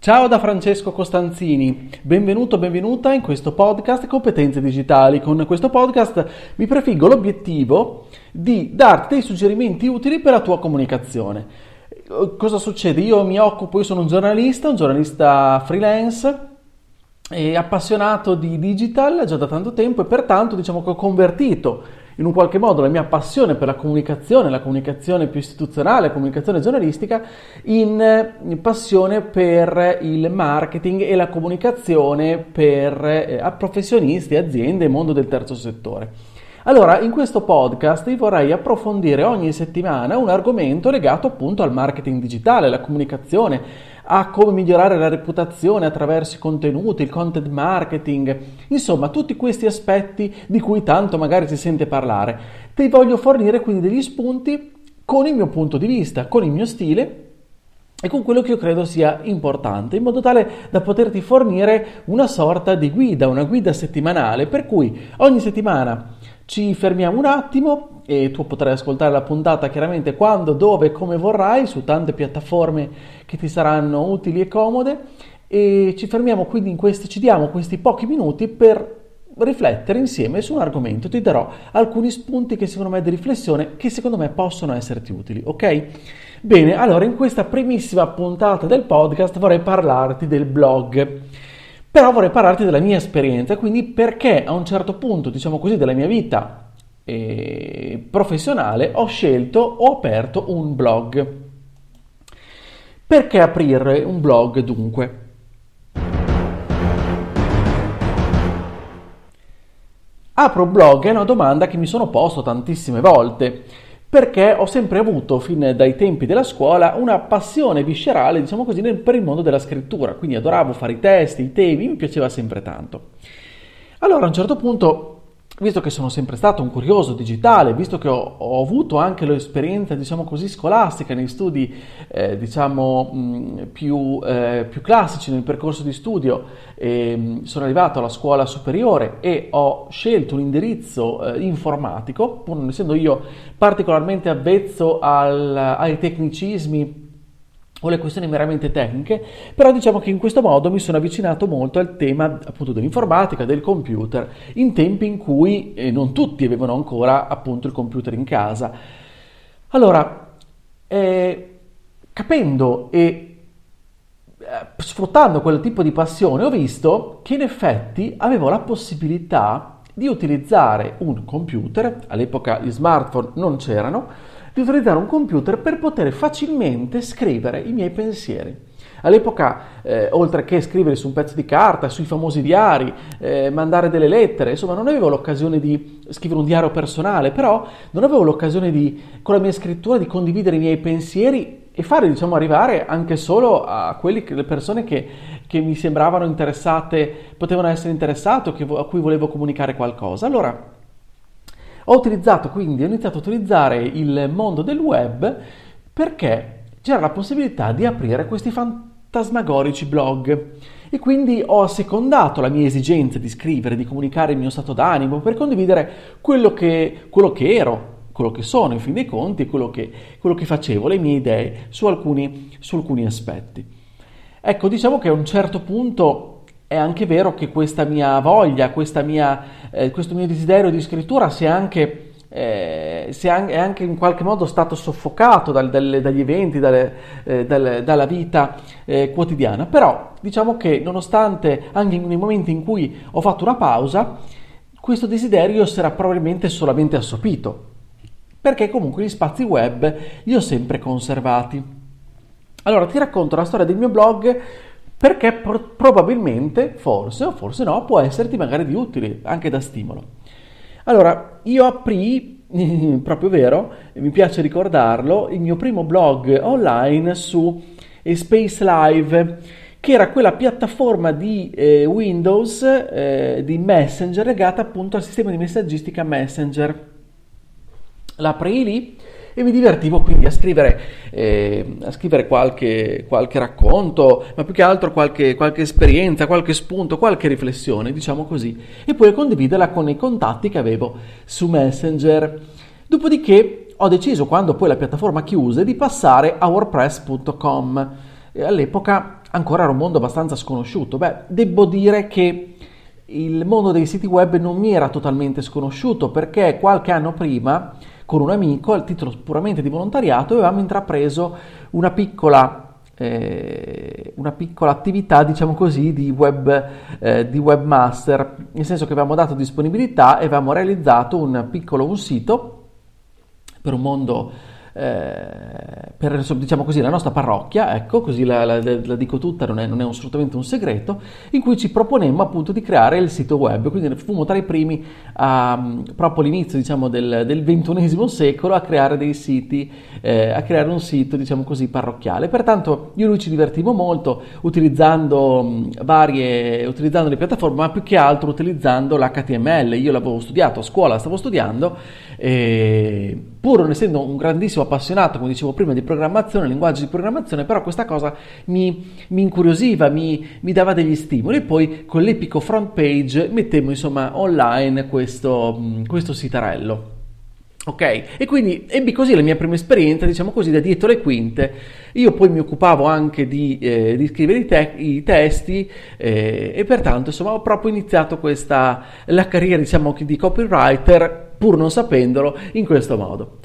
Ciao da Francesco Costanzini, benvenuto, benvenuta in questo podcast Competenze Digitali. Con questo podcast mi prefiggo l'obiettivo di darti dei suggerimenti utili per la tua comunicazione. Cosa succede? Io mi occupo, io sono un giornalista, un giornalista freelance appassionato di digital già da tanto tempo e pertanto diciamo che ho convertito in un qualche modo la mia passione per la comunicazione, la comunicazione più istituzionale, la comunicazione giornalistica, in, in passione per il marketing e la comunicazione per eh, professionisti, aziende e mondo del terzo settore. Allora, in questo podcast vorrei approfondire ogni settimana un argomento legato appunto al marketing digitale, alla comunicazione, a come migliorare la reputazione attraverso i contenuti, il content marketing, insomma tutti questi aspetti di cui tanto magari si sente parlare. Ti voglio fornire quindi degli spunti con il mio punto di vista, con il mio stile e con quello che io credo sia importante, in modo tale da poterti fornire una sorta di guida, una guida settimanale, per cui ogni settimana ci fermiamo un attimo e tu potrai ascoltare la puntata chiaramente quando, dove, come vorrai su tante piattaforme che ti saranno utili e comode e ci fermiamo quindi in questi, ci diamo questi pochi minuti per riflettere insieme su un argomento. Ti darò alcuni spunti che secondo me di riflessione che secondo me possono esserti utili, ok? Bene, allora in questa primissima puntata del podcast vorrei parlarti del blog. Però vorrei parlarti della mia esperienza, quindi perché a un certo punto, diciamo così, della mia vita eh, professionale ho scelto, ho aperto un blog. Perché aprire un blog dunque? Apro blog è una domanda che mi sono posto tantissime volte perché ho sempre avuto, fin dai tempi della scuola, una passione viscerale, diciamo così, per il mondo della scrittura, quindi adoravo fare i testi, i temi, mi piaceva sempre tanto. Allora a un certo punto visto che sono sempre stato un curioso digitale, visto che ho, ho avuto anche l'esperienza, diciamo così, scolastica nei studi, eh, diciamo, mh, più, eh, più, classici nel percorso di studio, eh, sono arrivato alla scuola superiore e ho scelto un indirizzo eh, informatico, pur non essendo io particolarmente avvezzo al, ai tecnicismi o le questioni meramente tecniche, però diciamo che in questo modo mi sono avvicinato molto al tema appunto dell'informatica, del computer, in tempi in cui eh, non tutti avevano ancora appunto il computer in casa. Allora, eh, capendo e eh, sfruttando quel tipo di passione, ho visto che in effetti avevo la possibilità di utilizzare un computer, all'epoca gli smartphone non c'erano, di utilizzare un computer per poter facilmente scrivere i miei pensieri. All'epoca, eh, oltre che scrivere su un pezzo di carta, sui famosi diari, eh, mandare delle lettere, insomma, non avevo l'occasione di scrivere un diario personale, però non avevo l'occasione di, con la mia scrittura, di condividere i miei pensieri e fare, diciamo, arrivare anche solo a quelle le persone che, che mi sembravano interessate, potevano essere interessate o a cui volevo comunicare qualcosa. Allora, ho utilizzato quindi, ho iniziato a utilizzare il mondo del web perché c'era la possibilità di aprire questi fantasmagorici blog e quindi ho assecondato la mia esigenza di scrivere, di comunicare il mio stato d'animo per condividere quello che, quello che ero, quello che sono in fin dei conti, quello che, quello che facevo, le mie idee su alcuni, su alcuni aspetti. Ecco, diciamo che a un certo punto è anche vero che questa mia voglia, questa mia, eh, questo mio desiderio di scrittura si è anche, eh, si è anche in qualche modo stato soffocato dal, dalle, dagli eventi, dalle, eh, dalle, dalla vita eh, quotidiana. Però diciamo che nonostante anche nei momenti in cui ho fatto una pausa, questo desiderio si era probabilmente solamente assopito, perché comunque gli spazi web li ho sempre conservati. Allora ti racconto la storia del mio blog perché pro- probabilmente, forse o forse no, può esserti magari di utile, anche da stimolo. Allora, io aprì, proprio vero, mi piace ricordarlo, il mio primo blog online su Space Live, che era quella piattaforma di eh, Windows eh, di Messenger legata appunto al sistema di messaggistica Messenger. L'aprii lì e mi divertivo quindi a scrivere, eh, a scrivere qualche, qualche, racconto, ma più che altro qualche, qualche, esperienza, qualche spunto, qualche riflessione, diciamo così, e poi condividerla con i contatti che avevo su Messenger. Dopodiché ho deciso, quando poi la piattaforma chiuse, di passare a WordPress.com. All'epoca ancora era un mondo abbastanza sconosciuto. Beh, devo dire che il mondo dei siti web non mi era totalmente sconosciuto perché qualche anno prima con un amico, a titolo puramente di volontariato, avevamo intrapreso una piccola, eh, una piccola attività, diciamo così, di, web, eh, di webmaster, nel senso che avevamo dato disponibilità e avevamo realizzato un piccolo un sito per un mondo eh, per diciamo così, la nostra parrocchia, ecco, così la, la, la dico tutta, non è, non è assolutamente un segreto, in cui ci proponemmo appunto di creare il sito web, quindi fummo tra i primi, a, proprio all'inizio diciamo, del, del XXI secolo, a creare dei siti, eh, a creare un sito, diciamo così, parrocchiale. Pertanto io e lui ci divertimmo molto utilizzando varie, utilizzando le piattaforme, ma più che altro utilizzando l'HTML. Io l'avevo studiato a scuola, stavo studiando, e pur non essendo un grandissimo appassionato, come dicevo prima, di programmazione, linguaggi di programmazione, però questa cosa mi, mi incuriosiva, mi, mi, dava degli stimoli e poi con l'epico front page mettemmo insomma online questo, questo sitarello. Ok? E quindi ebbi così la mia prima esperienza, diciamo così, da dietro le quinte. Io poi mi occupavo anche di, eh, di scrivere i, te- i testi eh, e pertanto insomma ho proprio iniziato questa, la carriera diciamo di copywriter pur non sapendolo, in questo modo.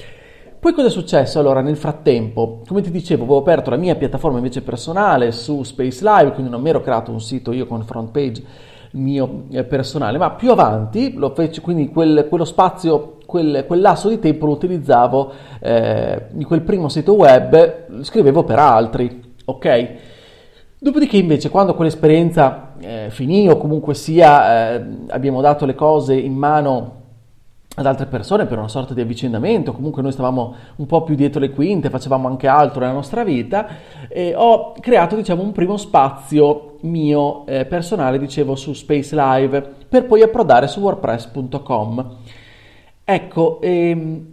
Poi cosa è successo? Allora, nel frattempo, come ti dicevo, avevo aperto la mia piattaforma invece personale su Space Live, quindi non mi ero creato un sito io con front page mio eh, personale, ma più avanti, lo fece, quindi quel, quello spazio, quel, quel, lasso di tempo lo utilizzavo eh, in quel primo sito web, scrivevo per altri, ok? Dopodiché invece quando quell'esperienza eh, finì o comunque sia eh, abbiamo dato le cose in mano ad altre persone per una sorta di avvicendamento, comunque noi stavamo un po' più dietro le quinte, facevamo anche altro nella nostra vita e ho creato diciamo un primo spazio mio eh, personale, dicevo su Space Live, per poi approdare su wordpress.com. Ecco, ehm,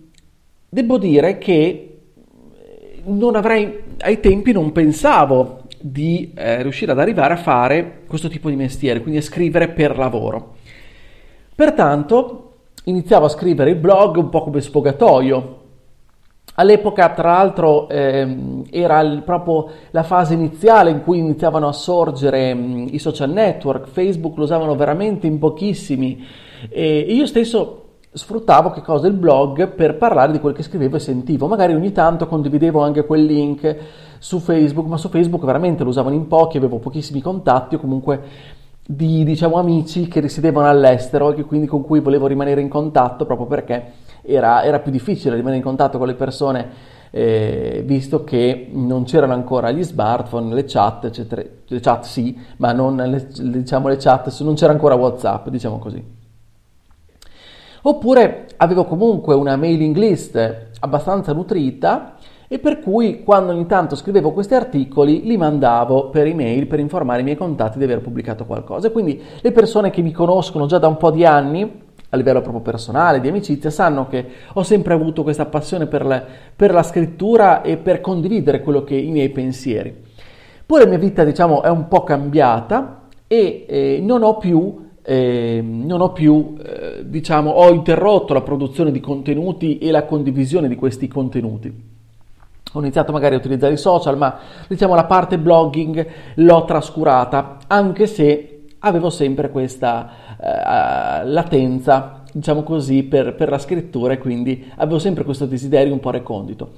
devo dire che non avrei, ai tempi non pensavo di eh, riuscire ad arrivare a fare questo tipo di mestiere, quindi a scrivere per lavoro. Pertanto iniziavo a scrivere il blog un po' come sfogatoio. All'epoca, tra l'altro, ehm, era il, proprio la fase iniziale in cui iniziavano a sorgere mh, i social network, Facebook lo usavano veramente in pochissimi e io stesso sfruttavo che cosa il blog per parlare di quel che scrivevo e sentivo. Magari ogni tanto condividevo anche quel link su Facebook, ma su Facebook veramente lo usavano in pochi, avevo pochissimi contatti o comunque di diciamo, amici che risiedevano all'estero e quindi con cui volevo rimanere in contatto proprio perché era, era più difficile rimanere in contatto con le persone eh, visto che non c'erano ancora gli smartphone, le chat, eccetera. Le chat sì, ma non le, diciamo, le chat, non c'era ancora WhatsApp, diciamo così. Oppure avevo comunque una mailing list abbastanza nutrita e per cui quando ogni tanto scrivevo questi articoli li mandavo per email per informare i miei contatti di aver pubblicato qualcosa. Quindi le persone che mi conoscono già da un po' di anni, a livello proprio personale, di amicizia, sanno che ho sempre avuto questa passione per la, per la scrittura e per condividere quello che i miei pensieri. Poi la mia vita, diciamo, è un po' cambiata e eh, non ho più eh, non ho più, eh, diciamo, ho interrotto la produzione di contenuti e la condivisione di questi contenuti ho iniziato magari a utilizzare i social, ma diciamo la parte blogging l'ho trascurata, anche se avevo sempre questa uh, latenza, diciamo così, per, per, la scrittura e quindi avevo sempre questo desiderio un po' recondito.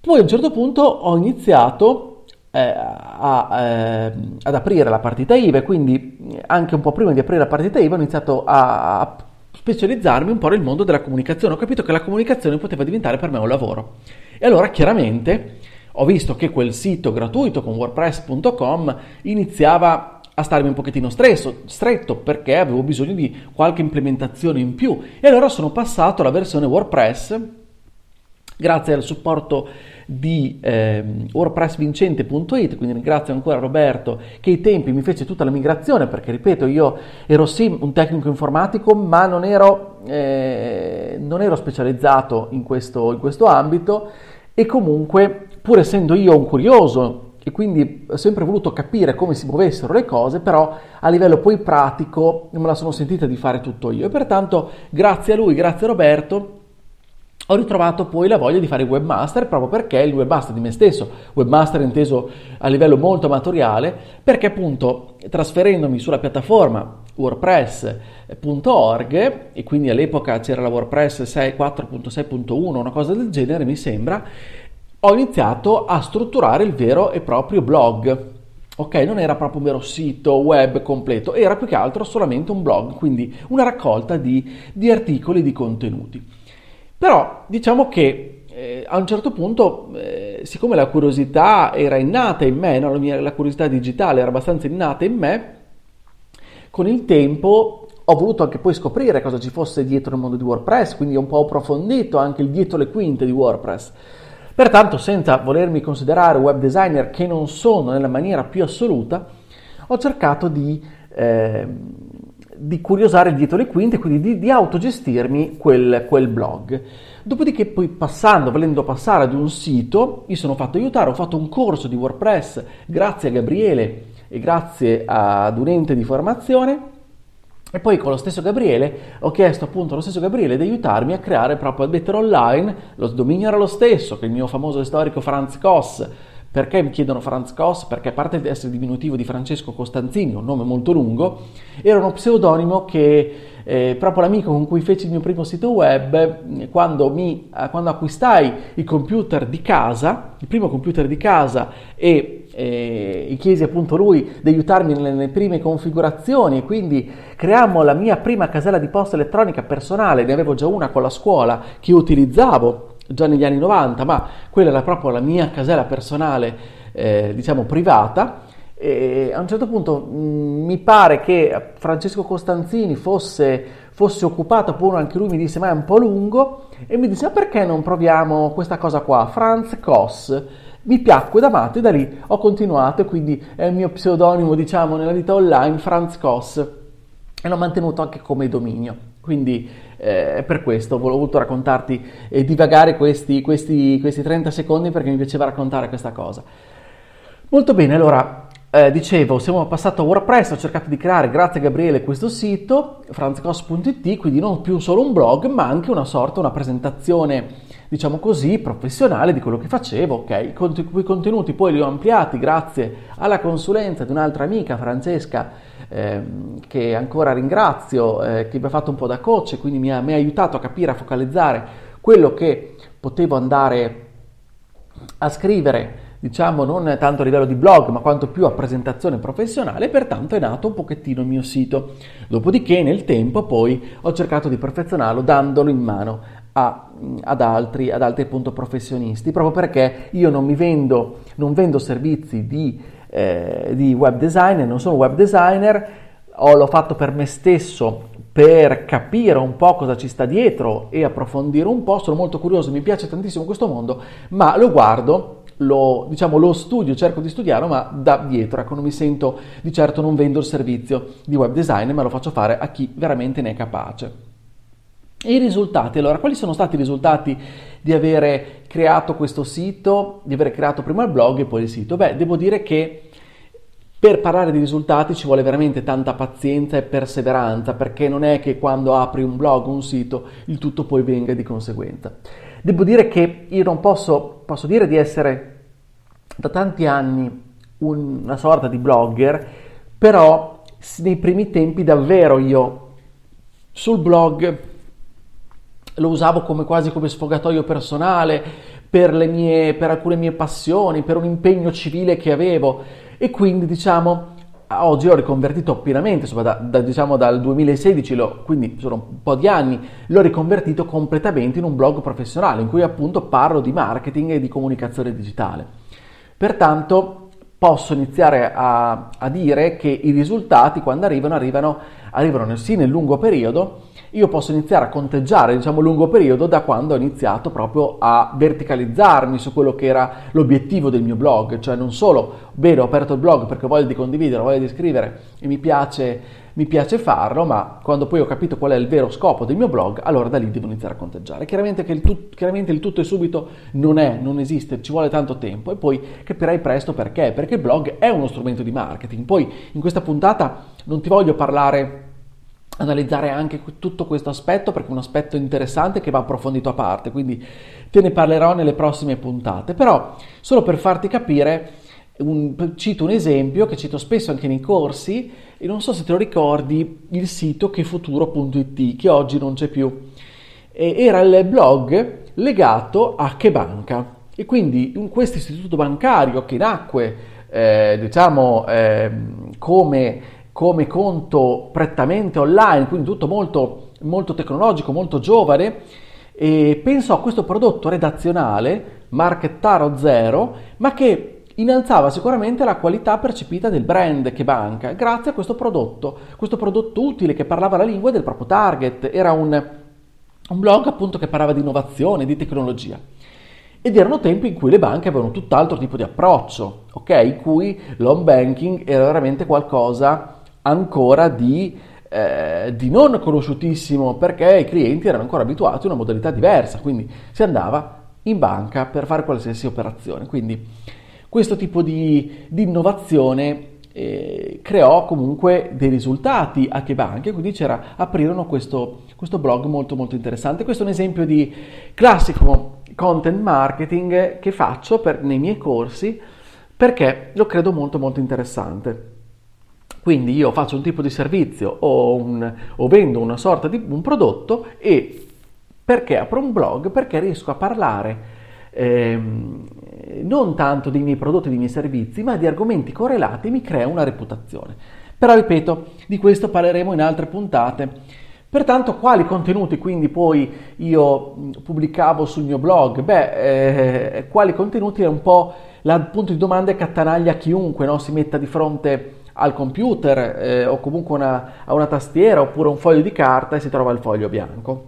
Poi a un certo punto ho iniziato eh, a, eh, ad aprire la partita IVA e quindi anche un po' prima di aprire la partita IVA ho iniziato a, a specializzarmi un po' nel mondo della comunicazione. Ho capito che la comunicazione poteva diventare per me un lavoro. E allora chiaramente ho visto che quel sito gratuito con wordpress.com iniziava a starmi un pochettino stresso, stretto perché avevo bisogno di qualche implementazione in più. E allora sono passato alla versione WordPress grazie al supporto di eh, WordPressVincente.it, quindi ringrazio ancora Roberto che ai tempi mi fece tutta la migrazione, perché ripeto, io ero sì un tecnico informatico, ma non ero, eh, non ero specializzato in questo, in questo ambito. E comunque, pur essendo io un curioso e quindi ho sempre voluto capire come si muovessero le cose, però a livello poi pratico me la sono sentita di fare tutto io. E pertanto grazie a lui, grazie a Roberto, ho ritrovato poi la voglia di fare il webmaster proprio perché il webmaster di me stesso, webmaster inteso a livello molto amatoriale, perché appunto trasferendomi sulla piattaforma wordpress.org e quindi all'epoca c'era la WordPress 4.6.1, una cosa del genere mi sembra, ho iniziato a strutturare il vero e proprio blog. Ok, non era proprio un vero sito web completo, era più che altro solamente un blog, quindi una raccolta di, di articoli, di contenuti. Però diciamo che eh, a un certo punto, eh, siccome la curiosità era innata in me, no? la, mia, la curiosità digitale era abbastanza innata in me, con il tempo ho voluto anche poi scoprire cosa ci fosse dietro il mondo di WordPress, quindi ho un po' approfondito anche il dietro le quinte di WordPress. Pertanto, senza volermi considerare web designer che non sono nella maniera più assoluta, ho cercato di, eh, di curiosare dietro le quinte, quindi di, di autogestirmi quel, quel, blog. Dopodiché, poi passando, volendo passare ad un sito, mi sono fatto aiutare, ho fatto un corso di WordPress grazie a Gabriele e grazie ad un ente di formazione e poi con lo stesso Gabriele ho chiesto appunto allo stesso Gabriele di aiutarmi a creare proprio, a mettere online, lo dominio era lo stesso che il mio famoso storico Franz Koss. Perché mi chiedono Franz Koss? Perché a parte di essere diminutivo di Francesco Costanzini, un nome molto lungo, era uno pseudonimo che eh, proprio l'amico con cui feci il mio primo sito web, quando, mi, quando acquistai il computer di casa, il primo computer di casa e eh, chiesi appunto lui di aiutarmi nelle, nelle, prime configurazioni. E quindi creammo la mia prima casella di posta elettronica personale, ne avevo già una con la scuola che utilizzavo già negli anni 90, ma quella era proprio la mia casella personale, eh, diciamo privata. E a un certo punto mh, mm, mi pare che Francesco Costanzini fosse, fosse occupato, poi anche lui mi disse ma è un po' lungo. E mi disse ma perché non proviamo questa cosa qua, Franz Koss mi piacque da matto e da lì ho continuato, quindi è il mio pseudonimo, diciamo, nella vita online, Franz Koss, e l'ho mantenuto anche come dominio. Quindi eh, per questo ho voluto raccontarti e divagare questi, questi, questi 30 secondi perché mi piaceva raccontare questa cosa. Molto bene, allora eh, dicevo, siamo passati a WordPress, ho cercato di creare, grazie a Gabriele, questo sito, franzcos.it, quindi non più solo un blog, ma anche una sorta, una presentazione diciamo così, professionale di quello che facevo, ok? I contenuti poi li ho ampliati grazie alla consulenza di un'altra amica, Francesca, eh, che ancora ringrazio, eh, che mi ha fatto un po' da coach, quindi mi ha, mi ha aiutato a capire, a focalizzare quello che potevo andare a scrivere diciamo non tanto a livello di blog ma quanto più a presentazione professionale pertanto è nato un pochettino il mio sito dopodiché nel tempo poi ho cercato di perfezionarlo dandolo in mano a, ad altri, ad altri appunto professionisti, proprio perché io non mi vendo, non vendo servizi di, eh, di web designer, non sono web designer, ho, l'ho fatto per me stesso per capire un po' cosa ci sta dietro e approfondire un po', sono molto curioso, mi piace tantissimo questo mondo, ma lo guardo, lo, diciamo, lo studio, cerco di studiarlo, ma da dietro, ecco, non mi sento, di certo non vendo il servizio di web designer, ma lo faccio fare a chi veramente ne è capace. E i risultati, allora, quali sono stati i risultati di avere creato questo sito, di aver creato prima il blog e poi il sito? Beh, devo dire che per parlare di risultati ci vuole veramente tanta pazienza e perseveranza, perché non è che quando apri un blog un sito il tutto poi venga di conseguenza. Devo dire che io non posso, posso dire di essere da tanti anni una sorta di blogger, però nei primi tempi davvero io sul blog lo usavo come, quasi come sfogatoio personale per, mie, per alcune mie passioni, per un impegno civile che avevo e quindi diciamo oggi ho riconvertito pienamente, insomma, da, da, diciamo dal 2016, lo, quindi sono un po' di anni, l'ho riconvertito completamente in un blog professionale in cui appunto parlo di marketing e di comunicazione digitale. Pertanto posso iniziare a, a dire che i risultati quando arrivano, arrivano, arrivano sì nel lungo periodo io posso iniziare a conteggiare, diciamo, lungo periodo da quando ho iniziato proprio a verticalizzarmi su quello che era l'obiettivo del mio blog, cioè non solo, bene, ho aperto il blog perché ho voglia di condividere, ho voglia di scrivere e mi piace, mi piace farlo, ma quando poi ho capito qual è il vero scopo del mio blog, allora da lì devo iniziare a conteggiare. Chiaramente, che il, tut, chiaramente il tutto e subito non è, non esiste, ci vuole tanto tempo e poi capirai presto perché, perché il blog è uno strumento di marketing. Poi in questa puntata non ti voglio parlare analizzare anche tutto questo aspetto perché è un aspetto interessante che va approfondito a parte, quindi te ne parlerò nelle prossime puntate. Però, solo per farti capire, un, cito un esempio che cito spesso anche nei corsi, e non so se te lo ricordi, il sito chefuturo.it, che oggi non c'è più. E era il blog legato a Che Banca. E quindi in questo istituto bancario che nacque, eh, diciamo, eh, come come conto prettamente online, quindi tutto molto, molto tecnologico, molto giovane, e penso a questo prodotto redazionale, Marchettaro Zero, ma che innalzava sicuramente la qualità percepita del brand che banca, grazie a questo prodotto, questo prodotto utile che parlava la lingua del proprio target, era un, un blog appunto che parlava di innovazione, di tecnologia. Ed erano tempi in cui le banche avevano tutt'altro tipo di approccio, ok? In cui l'home banking era veramente qualcosa ancora di, eh, di non conosciutissimo perché i clienti erano ancora abituati a una modalità diversa, quindi si andava in banca per fare qualsiasi operazione. Quindi questo tipo di, di innovazione eh, creò comunque dei risultati a che banche, quindi c'era, aprirono questo, questo blog molto molto interessante. Questo è un esempio di classico content marketing che faccio per, nei miei corsi perché lo credo molto molto interessante. Quindi io faccio un tipo di servizio o, un, o vendo una sorta di un prodotto e perché apro un blog? Perché riesco a parlare ehm, non tanto dei miei prodotti, dei miei servizi, ma di argomenti correlati e mi crea una reputazione. Però ripeto, di questo parleremo in altre puntate. Pertanto, quali contenuti quindi poi io pubblicavo sul mio blog? Beh, eh, quali contenuti è un po' il punto di domanda che attanaglia chiunque no? si metta di fronte al computer eh, o comunque una, a una tastiera oppure un foglio di carta e si trova il foglio bianco.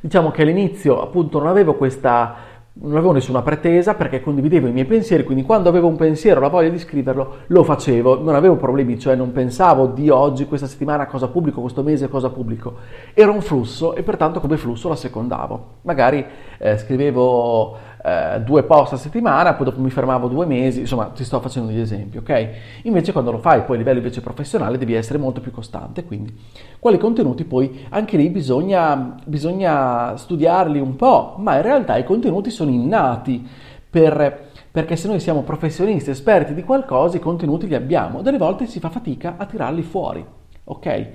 Diciamo che all'inizio appunto non avevo questa non avevo nessuna pretesa perché condividevo i miei pensieri, quindi quando avevo un pensiero, la voglia di scriverlo, lo facevo, non avevo problemi, cioè non pensavo di oggi, questa settimana cosa pubblico, questo mese cosa pubblico. Era un flusso e pertanto come flusso la secondavo. Magari eh, scrivevo eh, due post a settimana, poi dopo mi fermavo due mesi, insomma ti sto facendo degli esempi, ok? Invece quando lo fai poi a livello invece professionale devi essere molto più costante, quindi quali contenuti poi anche lì bisogna, bisogna studiarli un po', ma in realtà i contenuti sono innati per, perché se noi siamo professionisti, esperti di qualcosa, i contenuti li abbiamo, delle volte si fa fatica a tirarli fuori, ok?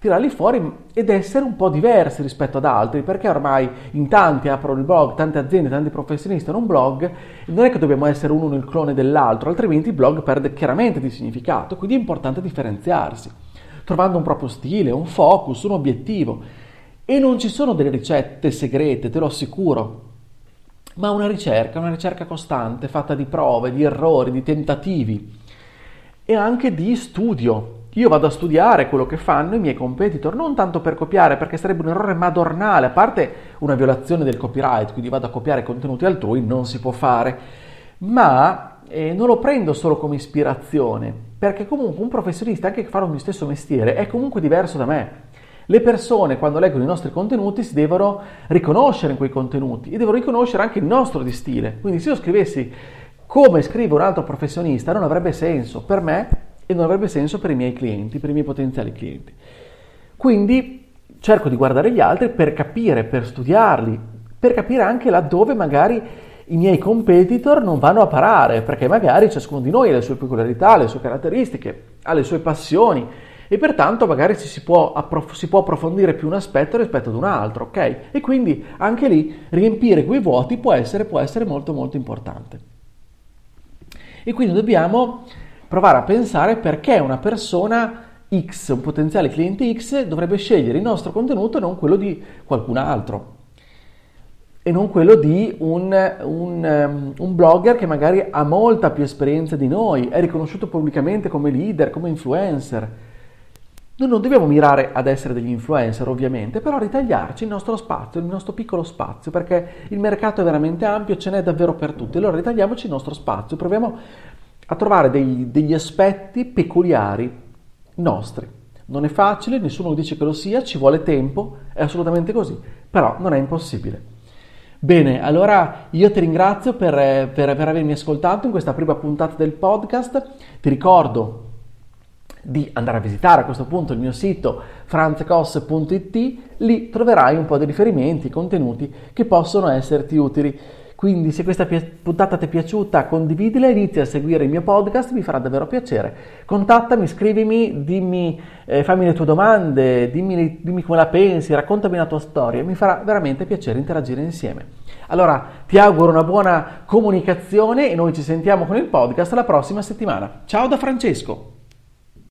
Tirarli fuori ed essere un po' diversi rispetto ad altri, perché ormai in tanti aprono il blog, tante aziende, tanti professionisti hanno un blog, non è che dobbiamo essere uno nel clone dell'altro, altrimenti il blog perde chiaramente di significato, quindi è importante differenziarsi, trovando un proprio stile, un focus, un obiettivo. E non ci sono delle ricette segrete, te lo assicuro, ma una ricerca, una ricerca costante, fatta di prove, di errori, di tentativi e anche di studio, io vado a studiare quello che fanno i miei competitor, non tanto per copiare, perché sarebbe un errore madornale, a parte una violazione del copyright, quindi vado a copiare contenuti altrui, non si può fare, ma eh, non lo prendo solo come ispirazione, perché comunque un professionista, anche che fa il mio stesso mestiere, è comunque diverso da me. Le persone quando leggono i nostri contenuti si devono riconoscere in quei contenuti e devono riconoscere anche il nostro di stile. Quindi se io scrivessi come scrive un altro professionista non avrebbe senso. Per me e non avrebbe senso per i miei clienti, per i miei potenziali clienti. Quindi cerco di guardare gli altri per capire, per studiarli, per capire anche laddove magari i miei competitor non vanno a parare, perché magari ciascuno di noi ha le sue peculiarità, le sue caratteristiche, ha le sue passioni e pertanto magari si può, approf- si può approfondire più un aspetto rispetto ad un altro, ok? E quindi anche lì riempire quei vuoti può essere, può essere molto molto importante. E quindi dobbiamo provare a pensare perché una persona X, un potenziale cliente X, dovrebbe scegliere il nostro contenuto e non quello di qualcun altro. E non quello di un, un, um, un, blogger che magari ha molta più esperienza di noi, è riconosciuto pubblicamente come leader, come influencer. Noi non dobbiamo mirare ad essere degli influencer, ovviamente, però ritagliarci il nostro spazio, il nostro piccolo spazio, perché il mercato è veramente ampio, ce n'è davvero per tutti. Allora ritagliamoci il nostro spazio, proviamo a trovare dei, degli aspetti peculiari nostri. Non è facile, nessuno dice che lo sia, ci vuole tempo, è assolutamente così, però non è impossibile. Bene, allora io ti ringrazio per, per, per avermi ascoltato in questa prima puntata del podcast. Ti ricordo di andare a visitare a questo punto il mio sito franzcos.it, lì troverai un po' di riferimenti, contenuti che possono esserti utili. Quindi se questa puntata ti è piaciuta, condividila, inizia a seguire il mio podcast, mi farà davvero piacere. Contattami, scrivimi, dimmi, eh, fammi le tue domande, dimmi, dimmi come la pensi, raccontami la tua storia, mi farà veramente piacere interagire insieme. Allora ti auguro una buona comunicazione e noi ci sentiamo con il podcast la prossima settimana. Ciao da Francesco!